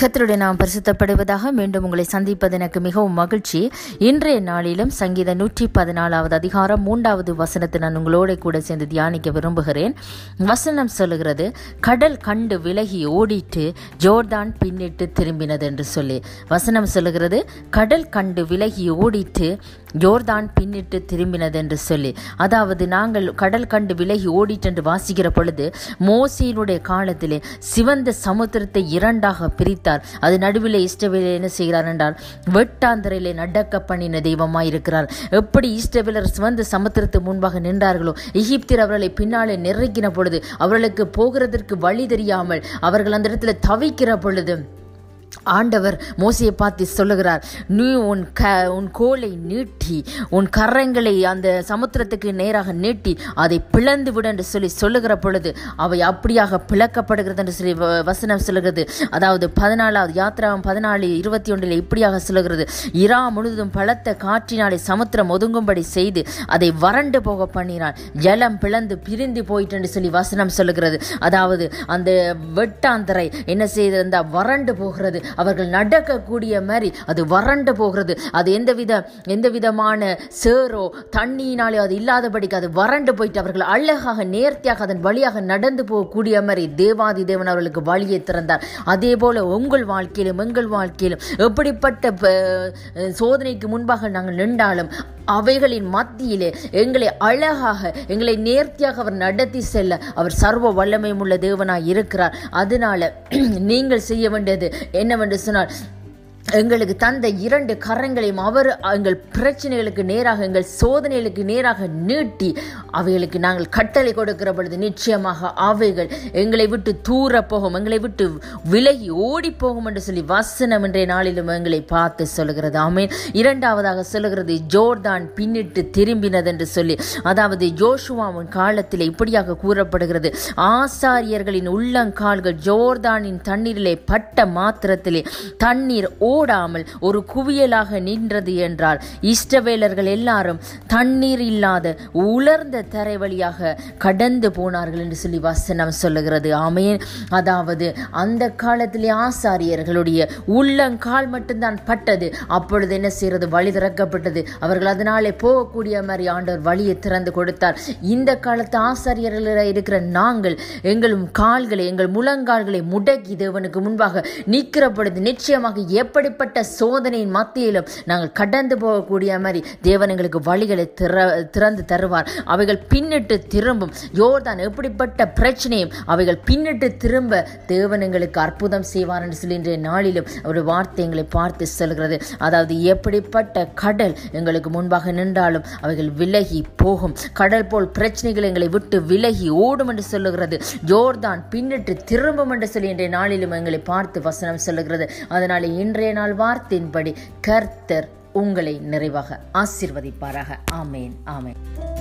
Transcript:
கத்தருடைய நாம் பரிசுத்தப்படுவதாக மீண்டும் உங்களை சந்திப்பது எனக்கு மிகவும் மகிழ்ச்சி. இன்றைய நாளிலும் சங்கீத நூற்றி பதினாலாவது அதிகாரம் மூன்றாவது வசனத்தை நான் உங்களோட கூட சேர்ந்து தியானிக்க விரும்புகிறேன். வசனம் சொல்லுகிறது கடல் கண்டு விலகி ஓடிட்டு ஜோர்தான் பின்னிட்டு திரும்பினது என்று சொல்லி. வசனம் சொல்லுகிறது கடல் கண்டு விலகி ஓடிட்டு ஜோர்தான் பின்னிட்டு திரும்பினது என்று சொல்லி. அதாவது நாங்கள் கடல் கண்டு விலகி ஓடிட்டு என்று வாசிக்கிற பொழுது மோசியினுடைய காலத்திலே சிவந்த சமுத்திரத்தை இரண்டாக வைத்தார். அது நடுவிலே இஷ்டவேலை என்ன செய்கிறார் என்றால் வெட்டாந்தரையிலே நடக்க பண்ணின தெய்வமாய் இருக்கிறார் எப்படி இஷ்டவேலர் வந்து சமுத்திரத்து முன்பாக நின்றார்களோ எகிப்தியர் அவர்களை பின்னாலே நெருக்கின பொழுது அவர்களுக்கு போகிறதற்கு வழி தெரியாமல் அவர்கள் அந்த இடத்துல தவிக்கிற பொழுது ஆண்டவர் மோசையை பார்த்து சொல்லுகிறார் நீ உன் க உன் கோலை நீட்டி உன் கரங்களை அந்த சமுத்திரத்துக்கு நேராக நீட்டி அதை பிளந்து விட என்று சொல்லி சொல்லுகிற பொழுது அவை அப்படியாக பிளக்கப்படுகிறது என்று சொல்லி வ- வசனம் சொல்லுகிறது. அதாவது பதினாலாவது யாத்திராவும் பதினாலு இருபத்தி ஒன்றில் இப்படியாக சொல்லுகிறது. இரா முழுவதும் பலத்த காற்றினாலே சமுத்திரம் ஒதுங்கும்படி செய்து அதை வறண்டு போக பண்ணினான். ஜலம் பிளந்து பிரிந்து போயிட்டு என்று சொல்லி வசனம் சொல்லுகிறது. அதாவது அந்த வெட்டாந்தரை என்ன செய்திருந்தா வறண்டு போகிறது. அவர்கள் நடக்கக்கூடிய மாதிரி அது வறண்டு போகிறது. அது எந்தவித எந்த விதமான சேரோ தண்ணியினாலே அது இல்லாதபடிக்கு அது வறண்டு போயிட்டு அவர்கள் அழகாக நேர்த்தியாக அதன் வழியாக நடந்து போகக்கூடிய மாதிரி தேவாதி தேவன் அவர்களுக்கு வழியை திறந்தார். அதே போல உங்கள் வாழ்க்கையிலும் எங்கள் வாழ்க்கையிலும் எப்படிப்பட்ட சோதனைக்கு முன்பாக நாங்கள் நின்றாலும் அவைகளின் மத்தியிலே எங்களை அழகாக எங்களை நேர்த்தியாக அவர் நடத்தி செல்ல அவர் சர்வ வல்லமையும் உள்ள தேவனாய் இருக்கிறார். அதனால நீங்கள் செய்ய வேண்டியது என்னவென்று சொன்னால் எங்களுக்கு தந்த இரண்டு கரங்களையும் அவர் எங்கள் பிரச்சனைகளுக்கு நேராக எங்கள் சோதனைகளுக்கு நேராக நீட்டி அவைகளுக்கு நாங்கள் கட்டளை கொடுக்கிற பொழுது நிச்சயமாக அவைகள் எங்களை விட்டு தூர போகும் எங்களை விட்டு விலகி ஓடி போகும் என்று சொல்லி வசனம் இன்றைய நாளிலும் எங்களை பார்த்து சொல்லுகிறது. ஆமென். இரண்டாவதாக சொல்லுகிறது ஜோர்தான் பின்னிட்டு திரும்பினது என்று சொல்லி அதாவது ஜோஷுவாவின் காலத்தில் இப்படியாக கூறப்படுகிறது ஆசாரியர்களின் உள்ளங்கால்கள் ஜோர்தானின் தண்ணீரிலே பட்ட மாத்திரத்திலே தண்ணீர் ஓ ஓடாமல் ஒரு குவியலாக நின்றது என்றால் இஷ்டவேலர்கள் எல்லாரும் தண்ணீர் இல்லாத உலர்ந்த தரை வழியாக கடந்து போனார்கள் என்று சொல்லி வசனம் சொல்லுகிறது. ஆமையன் அதாவது அந்த காலத்திலே ஆசாரியர்களுடைய உள்ளங்கால் மட்டும்தான் பட்டது. அப்பொழுது என்ன செய்யறது வழி திறக்கப்பட்டது. அவர்கள் அதனாலே போகக்கூடிய மாதிரி ஆண்டவர் வழியை திறந்து கொடுத்தார். இந்த காலத்து ஆசாரியர்கள் இருக்கிற நாங்கள் எங்களும் கால்களை எங்கள் முழங்கால்களை முடக்கி தேவனுக்கு முன்பாக நிற்கிற பொழுது நிச்சயமாக எப்படிப்பட்ட சோதனையின் மத்தியிலும் நாங்கள் கடந்து போகக்கூடிய மாதிரி தேவன் எங்களுக்கு வழிகளை திற திறந்து தருவார். அவைகள் பின்னிட்டு திரும்பும். யோர்தான் எப்படிப்பட்ட பிரச்சனையும் அவைகள் பின்னிட்டு திரும்ப தேவன் எங்களுக்கு அற்புதம் செய்வார் என்று சொல்லி இன்றைய நாளிலும் அவருடைய வார்த்தை எங்களை பார்த்து செல்கிறது. அதாவது எப்படிப்பட்ட கடல் எங்களுக்கு முன்பாக நின்றாலும் அவைகள் விலகி போகும். கடல் போல் பிரச்சனைகள் எங்களை விட்டு விலகி ஓடும் என்று சொல்லுகிறது. ஜோர்தான் பின்னிட்டு திரும்பும் என்று சொல்லி இன்றைய நாளிலும் எங்களை பார்த்து வசனம் சொல்லுகிறது. இன்றைய இன்றைய நாள் வார்த்தையின்படி கர்த்தர் உங்களை நிறைவாக ஆசீர்வதிப்பாராக. ஆமேன் ஆமேன்.